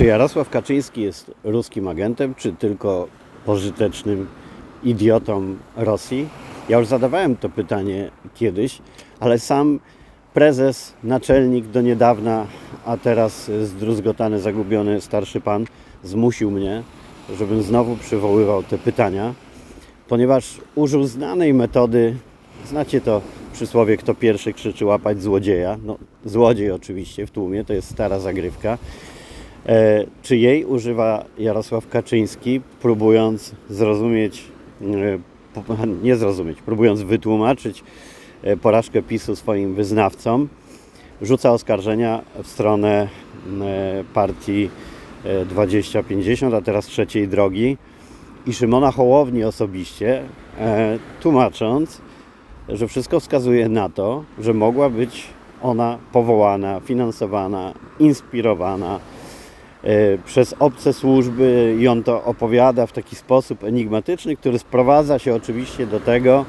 Czy Jarosław Kaczyński jest ruskim agentem, czy tylko pożytecznym idiotą Rosji? Ja już zadawałem to pytanie kiedyś, ale sam prezes, naczelnik do niedawna, a teraz zdruzgotany, zagubiony starszy pan zmusił mnie, żebym znowu przywoływał te pytania, ponieważ użył znanej metody, znacie to przysłowie, kto pierwszy krzyczy łapać złodzieja, no złodziej oczywiście w tłumie, to jest stara zagrywka, czy jej używa Jarosław Kaczyński, próbując zrozumieć, e, nie zrozumieć, próbując wytłumaczyć e, porażkę PiSu swoim wyznawcom, rzuca oskarżenia w stronę e, partii 2050, a teraz trzeciej drogi i Szymona Hołowni osobiście, e, tłumacząc, że wszystko wskazuje na to, że mogła być ona powołana, finansowana, inspirowana e, przez obce służby i on to opowiada w taki sposób enigmatyczny, który sprowadza się oczywiście do tego,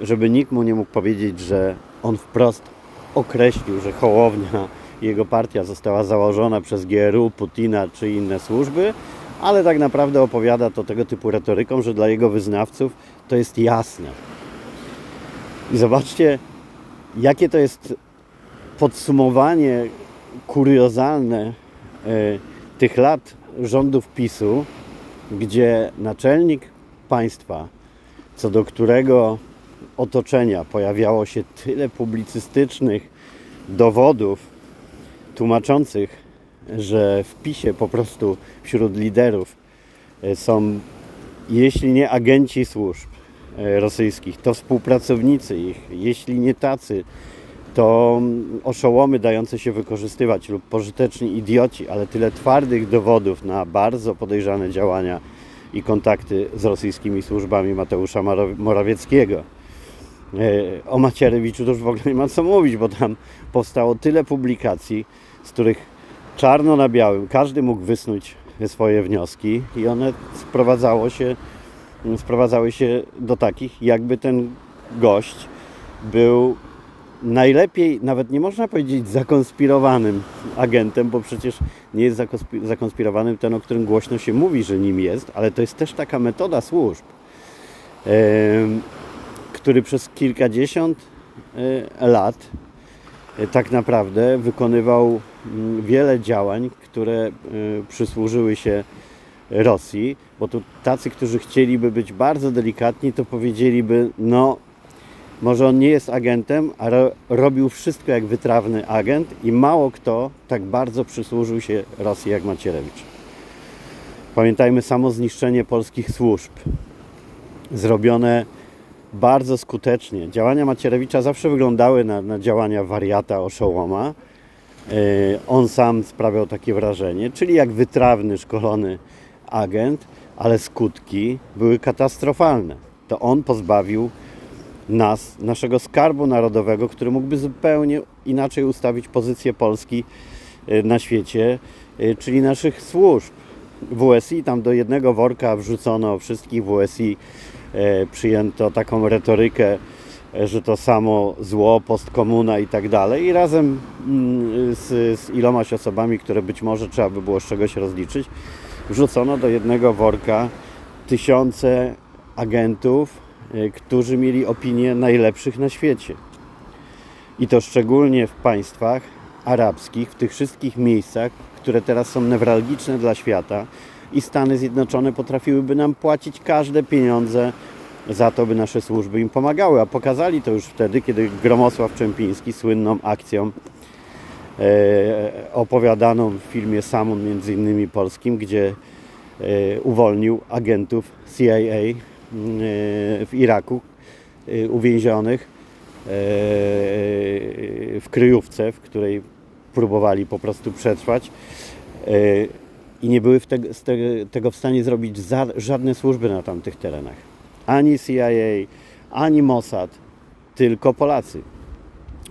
żeby nikt mu nie mógł powiedzieć, że on wprost określił, że Hołownia jego partia została założona przez GRU, Putina czy inne służby, ale tak naprawdę opowiada to tego typu retoryką, że dla jego wyznawców to jest jasne. I zobaczcie, jakie to jest podsumowanie kuriozalne e, tych lat rządów PiSu, gdzie naczelnik państwa, co do którego otoczenia pojawiało się tyle publicystycznych dowodów tłumaczących, że w PiSie po prostu wśród liderów e, są, jeśli nie agenci służb e, rosyjskich, to współpracownicy ich, jeśli nie tacy, to oszołomy dające się wykorzystywać lub pożyteczni idioci, ale tyle twardych dowodów na bardzo podejrzane działania i kontakty z rosyjskimi służbami Mateusza Morawieckiego. E, o Macierewiczu to już w ogóle nie ma co mówić, bo tam powstało tyle publikacji, z których czarno na białym każdy mógł wysnuć swoje wnioski i one sprowadzało się, sprowadzały się do takich, jakby ten gość był najlepiej, nawet nie można powiedzieć zakonspirowanym agentem, bo przecież nie jest zakonspirowanym ten, o którym głośno się mówi, że nim jest, ale to jest też taka metoda służb, który przez kilkadziesiąt e, lat e, tak naprawdę wykonywał mm, wiele działań, które e, przysłużyły się Rosji, bo tu tacy, którzy chcieliby być bardzo delikatni, to powiedzieliby, no może on nie jest agentem, ale robił wszystko jak wytrawny agent i mało kto tak bardzo przysłużył się Rosji jak Macierewicz. Pamiętajmy samo zniszczenie polskich służb, zrobione bardzo skutecznie. Działania Macierewicza zawsze wyglądały na, na działania wariata, oszołoma. Yy, on sam sprawiał takie wrażenie, czyli jak wytrawny, szkolony agent, ale skutki były katastrofalne. To on pozbawił nas, naszego skarbu narodowego, który mógłby zupełnie inaczej ustawić pozycję Polski e, na świecie, e, czyli naszych służb. WSI, tam do jednego worka wrzucono wszystkich WSI, e, przyjęto taką retorykę, że to samo zło, postkomuna i tak dalej. I razem mm, z, z ilomaś osobami, które być może trzeba by było z czegoś rozliczyć, wrzucono do jednego worka tysiące agentów, którzy mieli opinię najlepszych na świecie. I to szczególnie w państwach arabskich, w tych wszystkich miejscach, które teraz są newralgiczne dla świata i Stany Zjednoczone potrafiłyby nam płacić każde pieniądze za to, by nasze służby im pomagały. A pokazali to już wtedy, kiedy Gromosław Czempiński słynną akcją e, opowiadaną w filmie Samun między innymi polskim, gdzie e, uwolnił agentów CIA w Iraku y, uwięzionych e, w kryjówce, w której próbowali po prostu przetrwać e, i nie były tego w stanie zrobić żadne służby na tamtych terenach. Ani CIA, ani Mossad, tylko Polacy,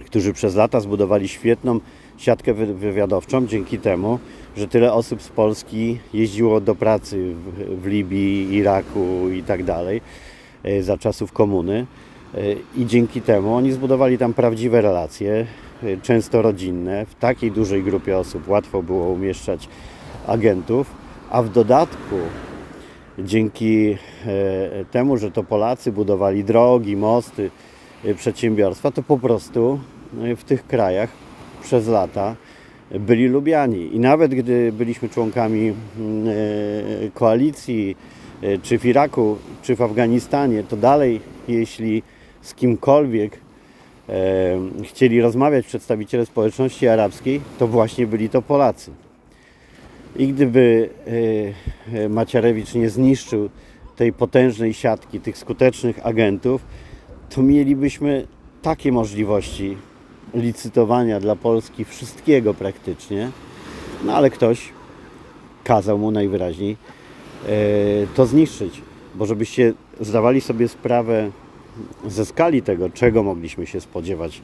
którzy przez lata zbudowali świetną siatkę wywiadowczą dzięki temu, że tyle osób z Polski jeździło do pracy w, w Libii, Iraku i tak dalej e, za czasów komuny e, i dzięki temu oni zbudowali tam prawdziwe relacje, e, często rodzinne. W takiej dużej grupie osób łatwo było umieszczać agentów, a w dodatku dzięki temu, że to Polacy budowali drogi, mosty, przedsiębiorstwa, to po prostu w tych krajach przez lata byli lubiani. I nawet gdy byliśmy członkami mm, koalicji, czy w Iraku, czy w Afganistanie, to dalej, jeśli z kimkolwiek chcieli rozmawiać przedstawiciele społeczności arabskiej, to właśnie byli to Polacy. I gdyby e, e, Macierewicz nie zniszczył tej potężnej siatki, tych skutecznych agentów, to mielibyśmy takie możliwości licytowania dla Polski wszystkiego praktycznie, no ale ktoś kazał mu najwyraźniej e, to zniszczyć. Bo żebyście zdawali sobie sprawę ze skali tego, czego mogliśmy się spodziewać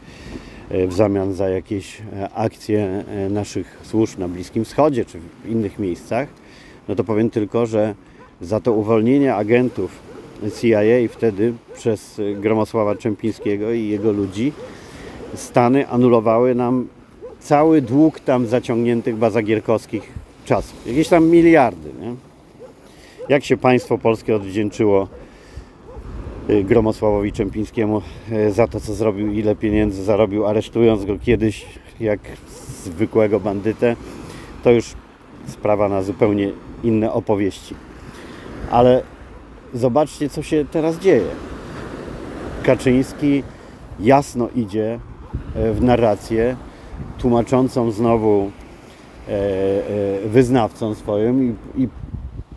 E, w zamian za jakieś e, akcje naszych służb na Bliskim Wschodzie czy w innych miejscach, no to powiem tylko, że za to uwolnienie agentów CIA wtedy przez Gromosława Czempińskiego i jego ludzi Stany anulowały nam cały dług tam zaciągniętych bazagierkowskich czasów. Jakieś tam miliardy. Nie? Jak się państwo polskie odwdzięczyło Y, Gromosławowi Czempińskiemu y, za to, co zrobił, ile pieniędzy zarobił, aresztując go kiedyś jak zwykłego bandytę, to już sprawa na zupełnie inne opowieści. Ale zobaczcie, co się teraz dzieje. Kaczyński jasno idzie w narrację, tłumaczącą znowu e, e, wyznawcą swoim i, i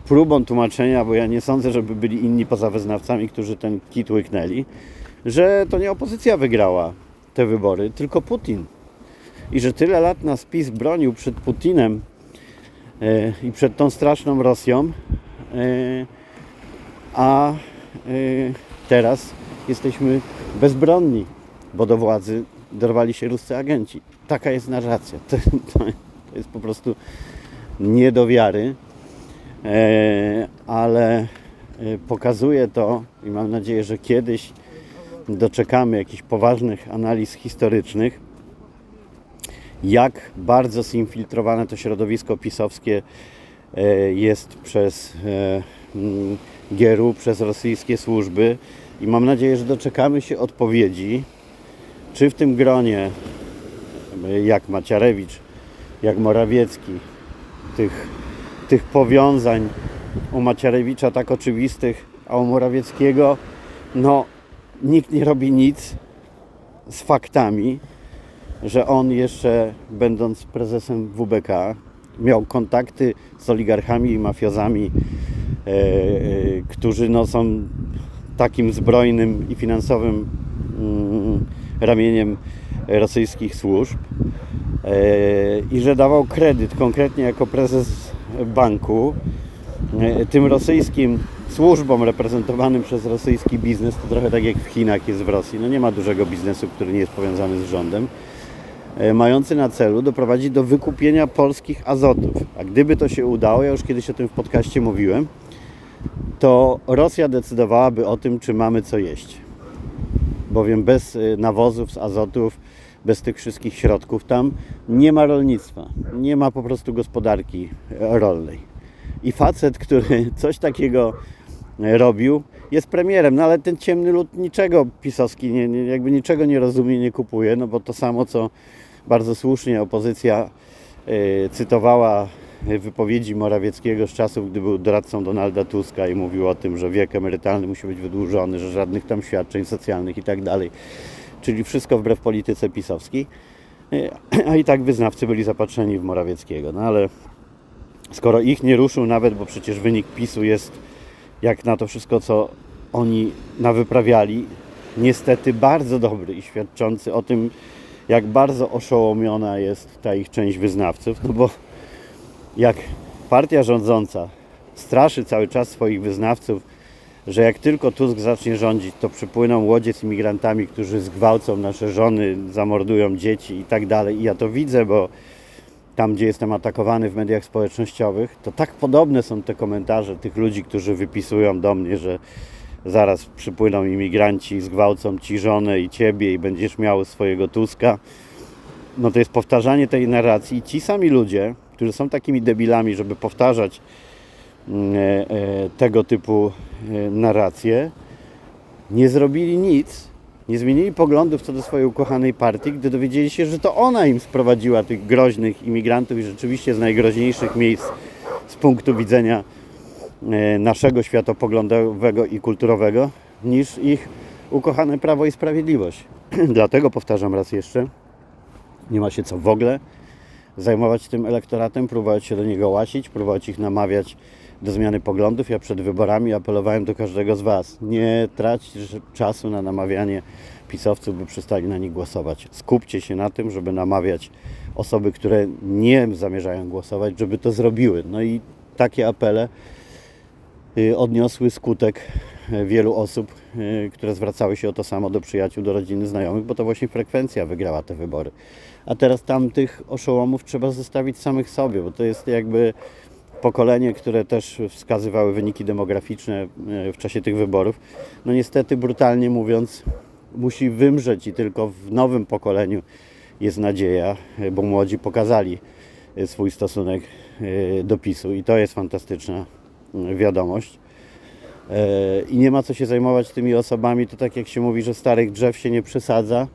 próbą tłumaczenia, bo ja nie sądzę, żeby byli inni poza wyznawcami, którzy ten kit łyknęli, że to nie opozycja wygrała te wybory, tylko Putin. I że tyle lat nas PiS bronił przed Putinem e, i przed tą straszną Rosją, e, a e, teraz jesteśmy bezbronni, bo do władzy dorwali się ruscy agenci. Taka jest narracja. To, to jest po prostu nie do wiary. E, ale e, pokazuje to i mam nadzieję, że kiedyś doczekamy jakichś poważnych analiz historycznych, jak bardzo zinfiltrowane to środowisko pisowskie e, jest przez mm, Gieru, przez rosyjskie służby i mam nadzieję, że doczekamy się odpowiedzi, czy w tym gronie jak Maciarewicz, jak Morawiecki, tych tych powiązań u Macierewicza tak oczywistych, a u Morawieckiego no nikt nie robi nic z faktami, że on jeszcze będąc prezesem WBK miał kontakty z oligarchami i mafiozami, e, e, którzy no, są takim zbrojnym i finansowym mm, ramieniem rosyjskich służb e, i że dawał kredyt konkretnie jako prezes banku, e, tym rosyjskim służbom reprezentowanym przez rosyjski biznes, to trochę tak jak w Chinach jest w Rosji. No nie ma dużego biznesu, który nie jest powiązany z rządem, e, mający na celu doprowadzić do wykupienia polskich azotów. A gdyby to się udało, ja już kiedyś o tym w podcaście mówiłem, to Rosja decydowałaby o tym, czy mamy co jeść. Bowiem bez e, nawozów z azotów bez tych wszystkich środków tam nie ma rolnictwa, nie ma po prostu gospodarki rolnej. I facet, który coś takiego robił, jest premierem, no ale ten ciemny lud niczego pisowski, nie, nie, jakby niczego nie rozumie, nie kupuje, no bo to samo, co bardzo słusznie opozycja y, cytowała wypowiedzi Morawieckiego z czasów, gdy był doradcą Donalda Tuska i mówił o tym, że wiek emerytalny musi być wydłużony, że żadnych tam świadczeń socjalnych i tak dalej czyli wszystko wbrew polityce pisowskiej. A i tak wyznawcy byli zapatrzeni w Morawieckiego. No ale skoro ich nie ruszył nawet, bo przecież wynik PiSu jest jak na to wszystko, co oni nawyprawiali, niestety bardzo dobry i świadczący o tym, jak bardzo oszołomiona jest ta ich część wyznawców, no bo jak partia rządząca straszy cały czas swoich wyznawców że jak tylko Tusk zacznie rządzić, to przypłyną łodzie z imigrantami, którzy zgwałcą nasze żony, zamordują dzieci i tak dalej. I ja to widzę, bo tam, gdzie jestem atakowany w mediach społecznościowych, to tak podobne są te komentarze tych ludzi, którzy wypisują do mnie, że zaraz przypłyną imigranci, zgwałcą ci żonę i ciebie i będziesz miał swojego Tuska. No to jest powtarzanie tej narracji. I ci sami ludzie, którzy są takimi debilami, żeby powtarzać mm, e, e, tego typu e, narracje, nie zrobili nic, nie zmienili poglądów co do swojej ukochanej partii, gdy dowiedzieli się, że to ona im sprowadziła tych groźnych imigrantów i rzeczywiście z najgroźniejszych miejsc z punktu widzenia naszego światopoglądowego i kulturowego, niż ich ukochane Prawo i Sprawiedliwość. Dlatego powtarzam raz jeszcze, nie ma się co w ogóle zajmować tym elektoratem, próbować się do niego łasić, próbować ich namawiać do zmiany poglądów. Ja przed wyborami apelowałem do każdego z Was. Nie traćcie czasu na namawianie pisowców, by przestali na nich głosować. Skupcie się na tym, żeby namawiać osoby, które nie zamierzają głosować, żeby to zrobiły. No i takie apele y, odniosły skutek y, wielu osób, y, które zwracały się o to samo do przyjaciół, do rodziny, znajomych, bo to właśnie frekwencja wygrała te wybory. A teraz tamtych oszołomów trzeba zostawić samych sobie, bo to jest jakby pokolenie, które też wskazywały wyniki demograficzne e, w czasie tych wyborów, no niestety brutalnie mówiąc, musi wymrzeć i tylko w nowym pokoleniu jest nadzieja, e, bo młodzi pokazali e, swój stosunek do PiSu. I to jest fantastyczna wiadomość. I nie ma co się zajmować tymi osobami, to tak jak się mówi, że starych drzew się nie przesadza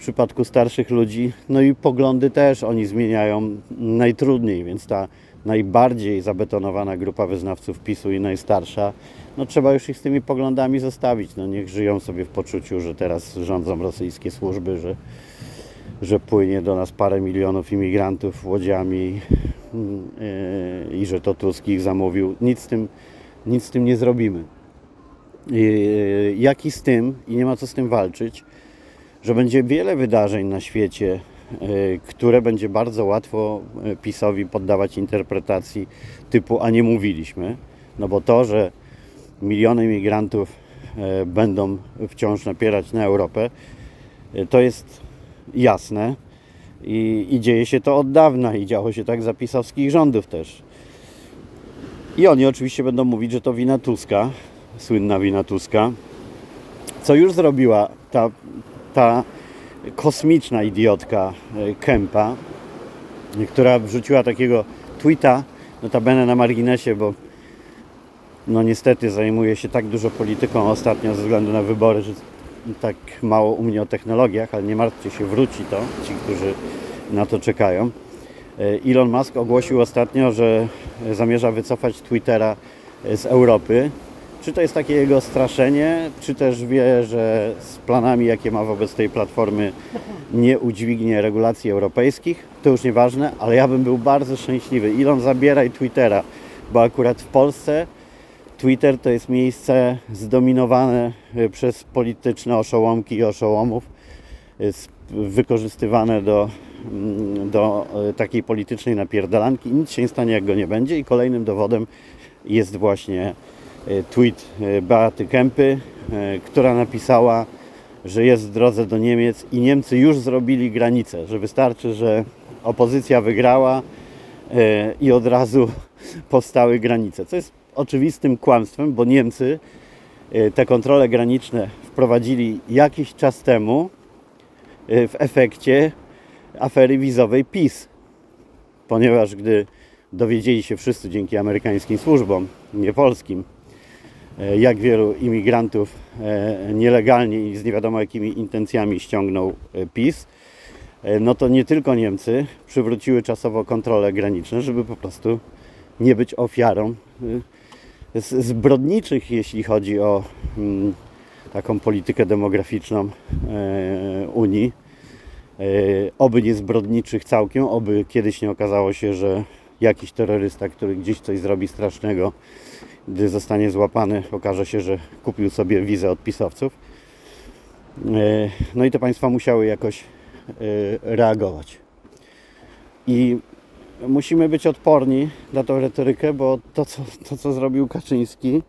w przypadku starszych ludzi, no i poglądy też oni zmieniają najtrudniej, więc ta najbardziej zabetonowana grupa wyznawców PiSu i najstarsza, no trzeba już ich z tymi poglądami zostawić. No niech żyją sobie w poczuciu, że teraz rządzą rosyjskie służby, że, że płynie do nas parę milionów imigrantów łodziami yy, i że to Tusk ich zamówił. Nic z tym, nic z tym nie zrobimy. Yy, jak i z tym, i nie ma co z tym walczyć, że będzie wiele wydarzeń na świecie, Y, które będzie bardzo łatwo y, PiSowi poddawać interpretacji typu a nie mówiliśmy. No bo to, że miliony imigrantów y, będą wciąż napierać na Europę, to jest jasne i, i dzieje się to od dawna i działo się tak za pisowskich rządów też. I oni oczywiście będą mówić, że to wina Tuska, słynna wina Tuska, co już zrobiła ta, ta kosmiczna idiotka e, Kempa, która wrzuciła takiego tweeta, notabene na marginesie, bo no niestety zajmuje się tak dużo polityką ostatnio ze względu na wybory, że tak mało u mnie o technologiach, ale nie martwcie się, wróci to, ci, którzy na to czekają. E, Elon Musk ogłosił ostatnio, że zamierza wycofać Twittera z Europy czy to jest takie jego straszenie, czy też wie, że z planami, jakie ma wobec tej platformy, nie udźwignie regulacji europejskich? To już nieważne, ale ja bym był bardzo szczęśliwy. Elon, zabieraj Twittera, bo akurat w Polsce Twitter to jest miejsce zdominowane y, przez polityczne oszołomki i oszołomów, wykorzystywane do, mm, do y, takiej politycznej napierdalanki. Nic się nie stanie, jak go nie będzie i kolejnym dowodem jest właśnie tweet e, Beaty Kępy, e, która napisała, że jest w drodze do Niemiec i Niemcy już zrobili granicę, że wystarczy, że opozycja wygrała i od razu powstały granice. Co jest oczywistym kłamstwem, bo Niemcy te kontrole graniczne wprowadzili jakiś czas temu w efekcie afery wizowej PiS. Ponieważ gdy dowiedzieli się wszyscy dzięki amerykańskim służbom, nie polskim, E, jak wielu imigrantów e, nielegalnie i z nie wiadomo jakimi intencjami ściągnął e, PiS, no to nie tylko Niemcy przywróciły czasowo kontrole graniczne, żeby po prostu nie być ofiarą zbrodniczych, jeśli chodzi o mm, taką politykę demograficzną Unii. Oby nie zbrodniczych całkiem, oby kiedyś nie okazało się, że jakiś terrorysta, który gdzieś coś zrobi strasznego, gdy zostanie złapany, okaże się, że kupił sobie wizę od pisowców. E, no i te państwa musiały jakoś e, reagować. I musimy być odporni na tą retorykę, bo to, co, to, co zrobił Kaczyński,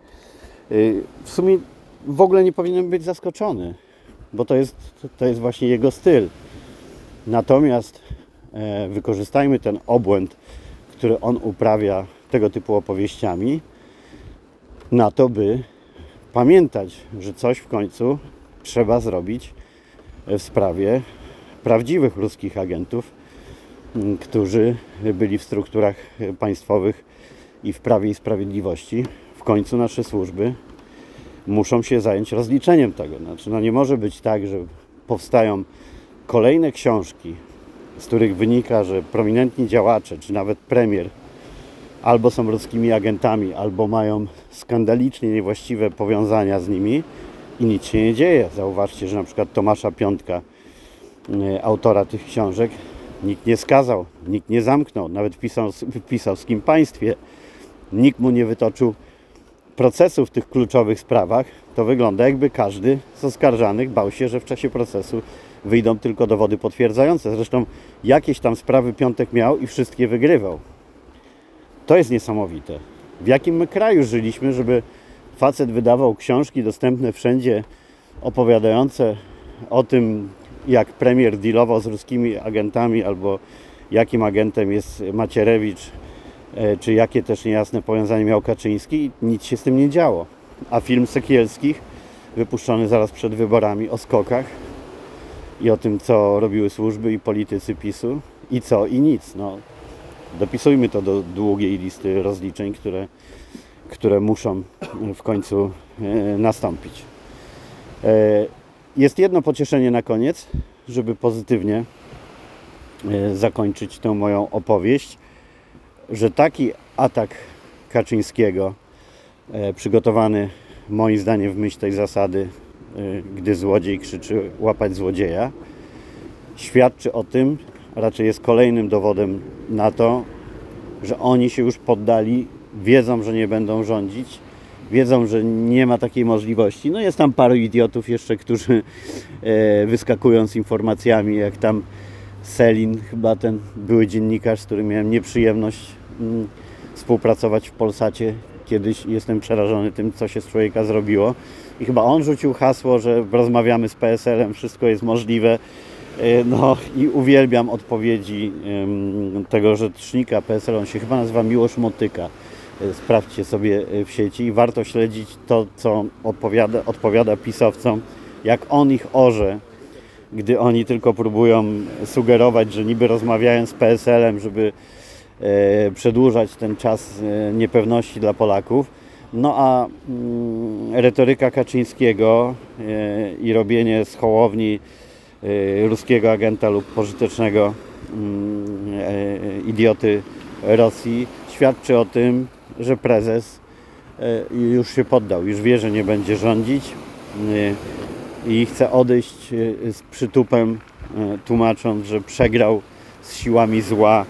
e, w sumie w ogóle nie powinien być zaskoczony, bo to jest, to jest właśnie jego styl. Natomiast wykorzystajmy ten obłęd, który on uprawia tego typu opowieściami, na to, by pamiętać, że coś w końcu trzeba zrobić w sprawie prawdziwych ruskich agentów, którzy byli w strukturach państwowych i w Prawie i Sprawiedliwości. W końcu nasze służby muszą się zająć rozliczeniem tego. Znaczy, no nie może być tak, że powstają kolejne książki, z których wynika, że prominentni działacze, czy nawet premier, albo są ruskimi agentami, albo mają skandalicznie niewłaściwe powiązania z nimi i nic się nie dzieje. Zauważcie, że na przykład Tomasza Piątka, e, autora tych książek, nikt nie skazał, nikt nie zamknął, nawet pisał, w pisowskim państwie. Nikt mu nie wytoczył procesu w tych kluczowych sprawach. To wygląda jakby każdy z oskarżanych bał się, że w czasie procesu wyjdą tylko dowody potwierdzające. Zresztą jakieś tam sprawy Piątek miał i wszystkie wygrywał. To jest niesamowite. W jakim my kraju żyliśmy, żeby facet wydawał książki dostępne wszędzie, opowiadające o tym, jak premier dealował z ruskimi agentami, albo jakim agentem jest Macierewicz, e, czy jakie też niejasne powiązanie miał Kaczyński. Nic się z tym nie działo. A film Sekielskich, wypuszczony zaraz przed wyborami o skokach i o tym, co robiły służby i politycy PiSu, i co, i nic. No, dopisujmy to do długiej listy rozliczeń, które, które muszą w końcu e, nastąpić. E, jest jedno pocieszenie na koniec, żeby pozytywnie e, zakończyć tę moją opowieść, że taki atak Kaczyńskiego, przygotowany moim zdaniem w myśl tej zasady, gdy złodziej krzyczy łapać złodzieja, świadczy o tym, raczej jest kolejnym dowodem na to, że oni się już poddali, wiedzą, że nie będą rządzić, wiedzą, że nie ma takiej możliwości. No jest tam paru idiotów jeszcze, którzy e, wyskakują z informacjami, jak tam Selin, chyba ten były dziennikarz, z którym miałem nieprzyjemność mm, współpracować w Polsacie kiedyś. Jestem przerażony tym, co się z człowieka zrobiło. I chyba on rzucił hasło, że rozmawiamy z PSL-em, wszystko jest możliwe. E, no i uwielbiam odpowiedzi tego rzecznika PSL, on się chyba nazywa Miłosz Motyka. E, sprawdźcie sobie e, w sieci i warto śledzić to, co odpowiada, odpowiada pisowcom, jak on ich orze, gdy oni tylko próbują sugerować, że niby rozmawiają z PSL-em, żeby przedłużać ten czas niepewności dla Polaków. No a mm, retoryka Kaczyńskiego i robienie z Hołowni ruskiego agenta lub pożytecznego mm, e, idioty Rosji świadczy o tym, że prezes już się poddał, już wie, że nie będzie rządzić y, i chce odejść y, z przytupem, tłumacząc, że przegrał z siłami zła,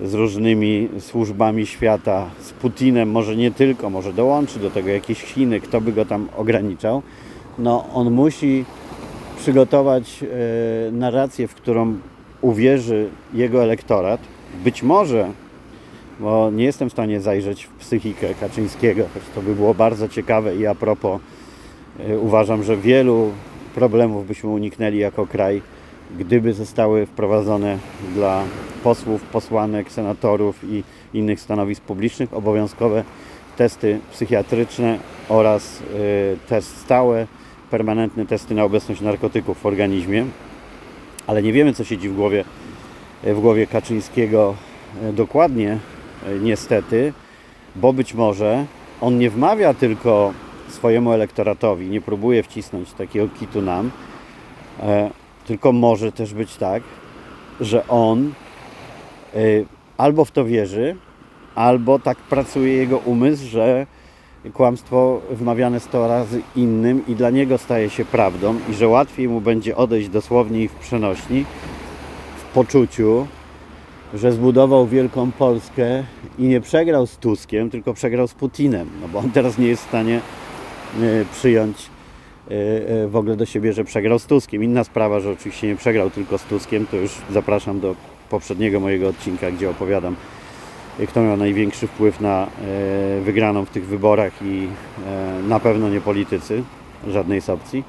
z różnymi służbami świata, z Putinem, może nie tylko, może dołączy do tego jakieś Chiny, kto by go tam ograniczał. No, on musi przygotować e, narrację, w którą uwierzy jego elektorat. Być może, bo nie jestem w stanie zajrzeć w psychikę Kaczyńskiego, choć to by było bardzo ciekawe i a propos e, uważam, że wielu problemów byśmy uniknęli jako kraj, gdyby zostały wprowadzone dla posłów, posłanek, senatorów i innych stanowisk publicznych obowiązkowe testy psychiatryczne oraz e, test stałe permanentne testy na obecność narkotyków w organizmie, ale nie wiemy, co siedzi w głowie, w głowie Kaczyńskiego. E, dokładnie, e, niestety, bo być może on nie wmawia tylko swojemu elektoratowi, nie próbuje wcisnąć takiego kitu nam, e, tylko może też być tak, że on albo w to wierzy, albo tak pracuje jego umysł, że kłamstwo wmawiane 100 razy innym i dla niego staje się prawdą i że łatwiej mu będzie odejść dosłownie i w przenośni w poczuciu, że zbudował wielką Polskę i nie przegrał z Tuskiem, tylko przegrał z Putinem, no bo on teraz nie jest w stanie e, przyjąć e, e, w ogóle do siebie, że przegrał z Tuskiem. Inna sprawa, że oczywiście nie przegrał tylko z Tuskiem, to już zapraszam do poprzedniego mojego odcinka, gdzie opowiadam kto miał największy wpływ na e, wygraną w tych wyborach i e, na pewno nie politycy, żadnej z opcji.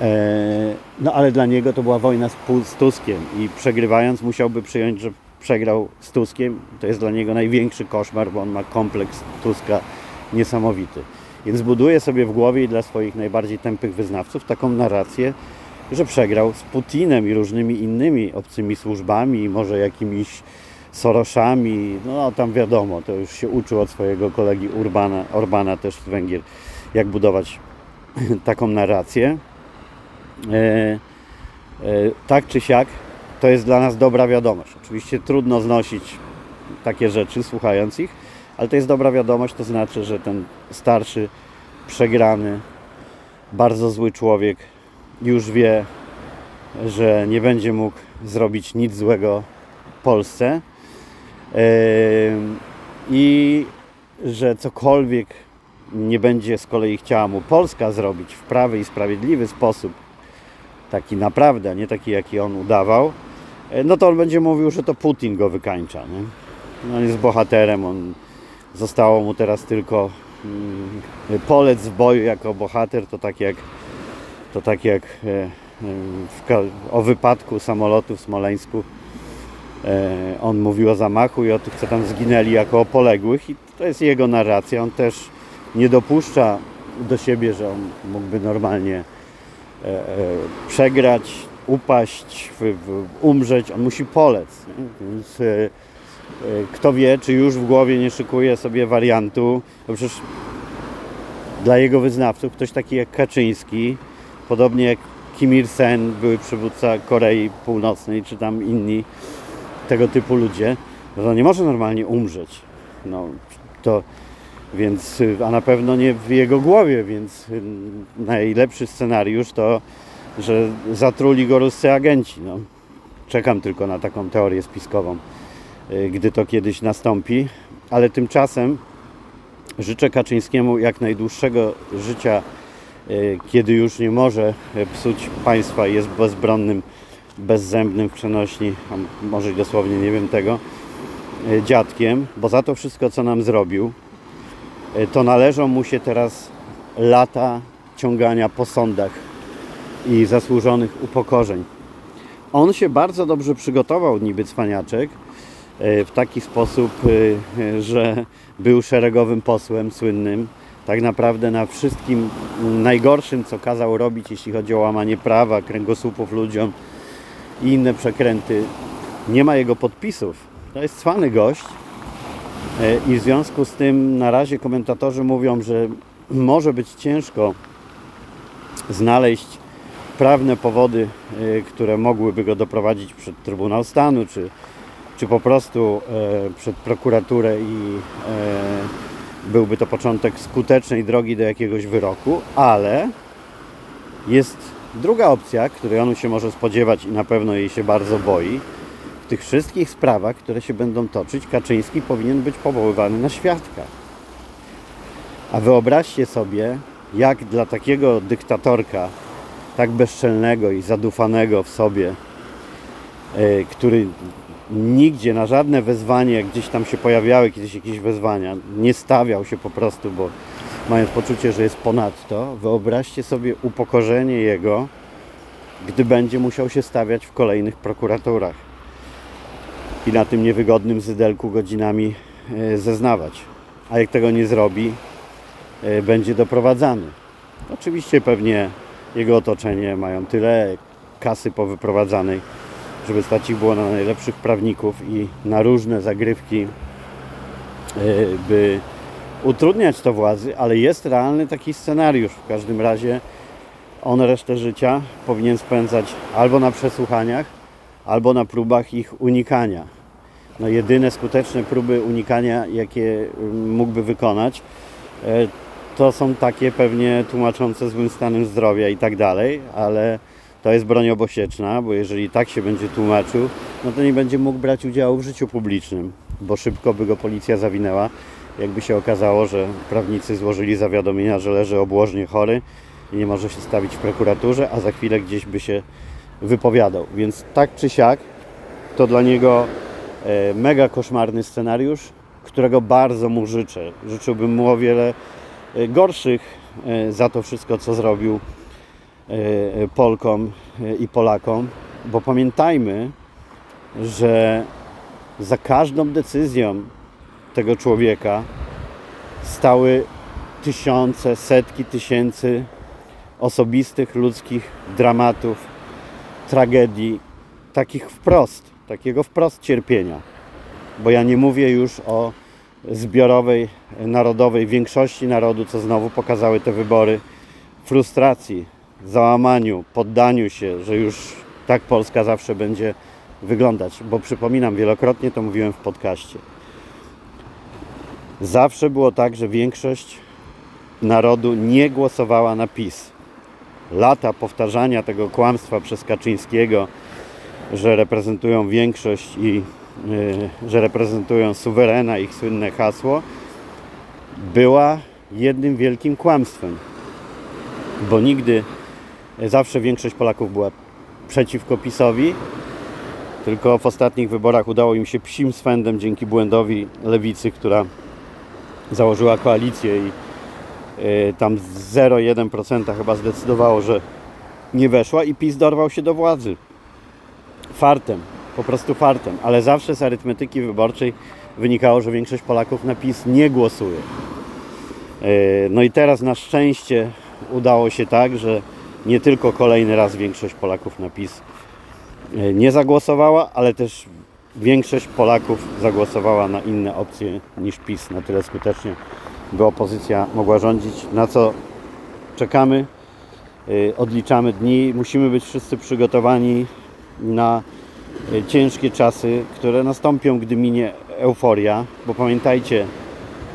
E, no ale dla niego to była wojna z Tuskiem i przegrywając musiałby przyjąć, że przegrał z Tuskiem. To jest dla niego największy koszmar, bo on ma kompleks Tuska niesamowity. Więc buduje sobie w głowie i dla swoich najbardziej tępych wyznawców taką narrację, że przegrał z Putinem i różnymi innymi obcymi służbami, może jakimiś Soroszami, no tam wiadomo, to już się uczył od swojego kolegi Urbana, Orbana też z Węgier, jak budować taką narrację. E, e, tak czy siak, to jest dla nas dobra wiadomość. Oczywiście trudno znosić takie rzeczy, słuchając ich, ale to jest dobra wiadomość, to znaczy, że ten starszy, przegrany, bardzo zły człowiek już wie, że nie będzie mógł zrobić nic złego Polsce i że cokolwiek nie będzie z kolei chciała mu Polska zrobić w prawy i sprawiedliwy sposób, taki naprawdę, nie taki jaki on udawał, e, no to on będzie mówił, że to Putin go wykańcza. Nie? No, on jest bohaterem, on zostało mu teraz tylko mm, polec w boju jako bohater, to tak jak, to tak jak e, e, w, o wypadku samolotu w Smoleńsku on mówił o zamachu i o tych, co tam zginęli jako o poległych i to jest jego narracja. On też nie dopuszcza do siebie, że on mógłby normalnie e, e, przegrać, upaść, umrzeć. On musi polec. Więc kto wie, czy już w głowie nie szykuje sobie wariantu. Bo przecież dla jego wyznawców ktoś taki jak Kaczyński, podobnie jak Kim Il-sen, były przywódca Korei Północnej, czy tam inni, tego typu ludzie, to nie może normalnie umrzeć. No, to, więc, a na pewno nie w jego głowie, więc najlepszy scenariusz to, że zatruli go ruscy agenci. No. Czekam tylko na taką teorię spiskową, y, gdy to kiedyś nastąpi, ale tymczasem życzę Kaczyńskiemu jak najdłuższego życia, y, kiedy już nie może psuć państwa i jest bezbronnym bezzębnym w przenośni, a może dosłownie nie wiem tego, e, dziadkiem, bo za to wszystko, co nam zrobił, e, to należą mu się teraz lata ciągania po sądach i zasłużonych upokorzeń. On się bardzo dobrze przygotował, niby cwaniaczek, e, w taki sposób, że był szeregowym posłem słynnym, tak naprawdę na wszystkim najgorszym, co kazał robić, jeśli chodzi o łamanie prawa, kręgosłupów ludziom, i inne przekręty. Nie ma jego podpisów. To jest cwany gość e, i w związku z tym na razie komentatorzy mówią, że może być ciężko znaleźć prawne powody, e, które mogłyby go doprowadzić przed Trybunał Stanu, czy, czy po prostu e, przed prokuraturę i byłby to początek skutecznej drogi do jakiegoś wyroku, ale jest Druga opcja, której on się może spodziewać i na pewno jej się bardzo boi, w tych wszystkich sprawach, które się będą toczyć, Kaczyński powinien być powoływany na świadka. A wyobraźcie sobie, jak dla takiego dyktatorka, tak bezczelnego i zadufanego w sobie, e, który nigdzie na żadne wezwanie, gdzieś tam się pojawiały kiedyś jakieś wezwania, nie stawiał się po prostu, bo mając poczucie, że jest ponadto, wyobraźcie sobie upokorzenie jego, gdy będzie musiał się stawiać w kolejnych prokuraturach i na tym niewygodnym zydelku godzinami e, zeznawać. A jak tego nie zrobi, e, będzie doprowadzany. Oczywiście pewnie jego otoczenie mają tyle kasy powyprowadzanej, żeby stać ich było na najlepszych prawników i na różne zagrywki, e, by utrudniać to władzy, ale jest realny taki scenariusz. W każdym razie on resztę życia powinien spędzać albo na przesłuchaniach, albo na próbach ich unikania. No jedyne skuteczne próby unikania, jakie mm, mógłby wykonać, e, to są takie pewnie tłumaczące złym stanem zdrowia i tak dalej, ale to jest broń obosieczna, bo jeżeli tak się będzie tłumaczył, no to nie będzie mógł brać udziału w życiu publicznym, bo szybko by go policja zawinęła jakby się okazało, że prawnicy złożyli zawiadomienia, że leży obłożnie chory i nie może się stawić w prokuraturze, a za chwilę gdzieś by się wypowiadał. Więc tak czy siak to dla niego e, mega koszmarny scenariusz, którego bardzo mu życzę. Życzyłbym mu o wiele e, gorszych e, za to wszystko, co zrobił Polkom i Polakom, bo pamiętajmy, że za każdą decyzją tego człowieka stały tysiące, setki tysięcy osobistych ludzkich dramatów, tragedii takich wprost, takiego wprost cierpienia. Bo ja nie mówię już o zbiorowej, narodowej większości narodu, co znowu pokazały te wybory, frustracji, załamaniu, poddaniu się, że już tak Polska zawsze będzie wyglądać. Bo przypominam, wielokrotnie to mówiłem w podcaście. Zawsze było tak, że większość narodu nie głosowała na PiS. Lata powtarzania tego kłamstwa przez Kaczyńskiego, że reprezentują większość i yy, że reprezentują suwerena, ich słynne hasło, była jednym wielkim kłamstwem. Bo nigdy, zawsze większość Polaków była przeciwko PiSowi, tylko w ostatnich wyborach udało im się psim swędem dzięki błędowi lewicy, która założyła koalicję i yy, tam 0,1% chyba zdecydowało, że nie weszła i PiS dorwał się do władzy. Fartem, po prostu fartem, ale zawsze z arytmetyki wyborczej wynikało, że większość Polaków na PiS nie głosuje. Yy, no i teraz na szczęście udało się tak, że nie tylko kolejny raz większość Polaków na PiS yy, nie zagłosowała, ale też większość Polaków zagłosowała na inne opcje niż PiS na tyle skutecznie, by opozycja mogła rządzić, na co czekamy, yy, odliczamy dni. Musimy być wszyscy przygotowani na ciężkie czasy, które nastąpią, gdy minie euforia, bo pamiętajcie,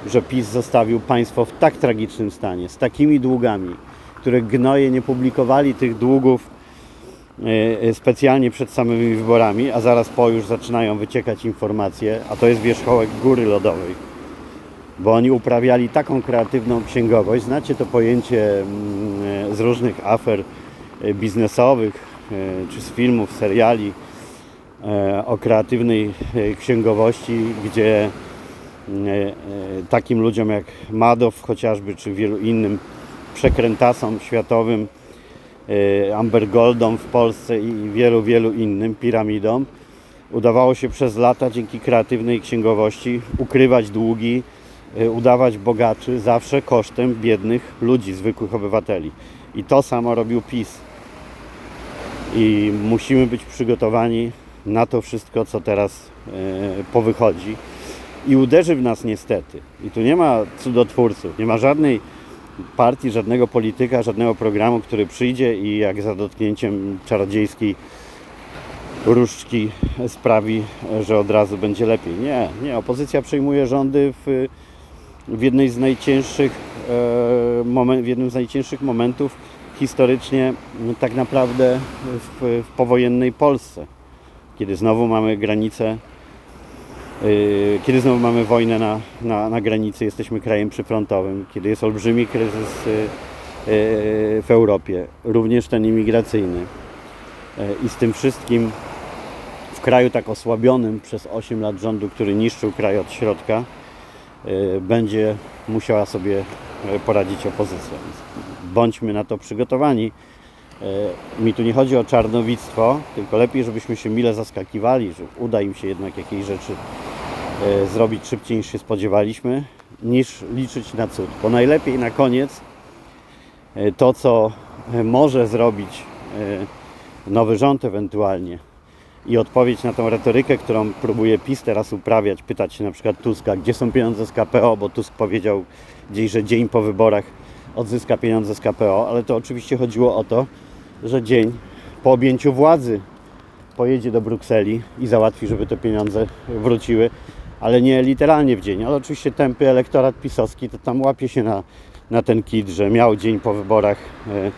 że PiS zostawił państwo w tak tragicznym stanie, z takimi długami, które gnoje nie publikowali tych długów specjalnie przed samymi wyborami, a zaraz po już zaczynają wyciekać informacje, a to jest wierzchołek góry lodowej. Bo oni uprawiali taką kreatywną księgowość, znacie to pojęcie z różnych afer biznesowych, czy z filmów, seriali o kreatywnej księgowości, gdzie takim ludziom jak Madow chociażby, czy wielu innym przekrętasom światowym, Amber Goldom w Polsce i wielu, wielu innym piramidom udawało się przez lata dzięki kreatywnej księgowości ukrywać długi, udawać bogaczy zawsze kosztem biednych ludzi, zwykłych obywateli. I to samo robił PiS. I musimy być przygotowani na to wszystko, co teraz powychodzi i uderzy w nas niestety. I tu nie ma cudotwórców, nie ma żadnej partii, żadnego polityka, żadnego programu, który przyjdzie i jak za dotknięciem czarodziejskiej różdżki sprawi, że od razu będzie lepiej. Nie, nie. Opozycja przejmuje rządy w, w jednej z najcięższych e, w jednym z najcięższych momentów historycznie tak naprawdę w, w powojennej Polsce, kiedy znowu mamy granicę kiedy znowu mamy wojnę na, na, na granicy, jesteśmy krajem przyfrontowym, kiedy jest olbrzymi kryzys w Europie, również ten imigracyjny. I z tym wszystkim w kraju tak osłabionym przez 8 lat rządu, który niszczył kraj od środka, będzie musiała sobie poradzić opozycja. Bądźmy na to przygotowani. Mi tu nie chodzi o czarnowictwo, tylko lepiej, żebyśmy się mile zaskakiwali, że uda im się jednak jakieś rzeczy zrobić szybciej niż się spodziewaliśmy, niż liczyć na cud. Bo najlepiej na koniec to, co może zrobić nowy rząd ewentualnie i odpowiedź na tą retorykę, którą próbuje PiS teraz uprawiać, pytać się na przykład Tuska, gdzie są pieniądze z KPO, bo Tusk powiedział gdzieś, że dzień po wyborach odzyska pieniądze z KPO, ale to oczywiście chodziło o to, że dzień po objęciu władzy pojedzie do Brukseli i załatwi, żeby te pieniądze wróciły, ale nie literalnie w dzień. Ale oczywiście tępy elektorat pisowski to tam łapie się na, na ten kit, że miał dzień po wyborach e,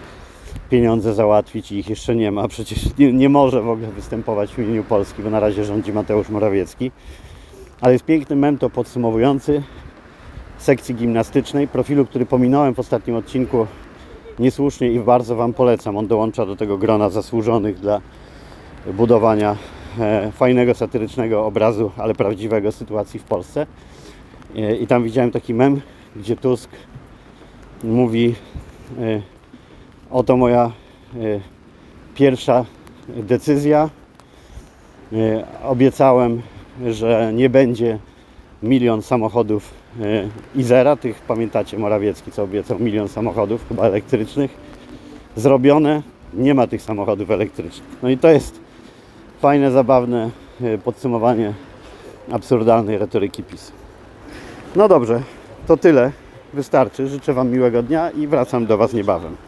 pieniądze załatwić i ich jeszcze nie ma. Przecież nie, nie może w ogóle występować w imieniu Polski, bo na razie rządzi Mateusz Morawiecki. Ale jest piękny mem to podsumowujący sekcji gimnastycznej, profilu, który pominąłem w ostatnim odcinku niesłusznie i bardzo Wam polecam. On dołącza do tego grona zasłużonych dla budowania fajnego, satyrycznego obrazu, ale prawdziwego sytuacji w Polsce. E, I tam widziałem taki mem, gdzie Tusk mówi e, oto moja e, pierwsza decyzja. E, obiecałem, że nie będzie milion samochodów e, Izera, tych pamiętacie Morawiecki, co obiecał milion samochodów, chyba elektrycznych, zrobione. nie ma tych samochodów elektrycznych. No i to jest fajne, zabawne e, podsumowanie absurdalnej retoryki PiS. No dobrze, to tyle. Wystarczy. Życzę Wam miłego dnia i wracam do Was niebawem.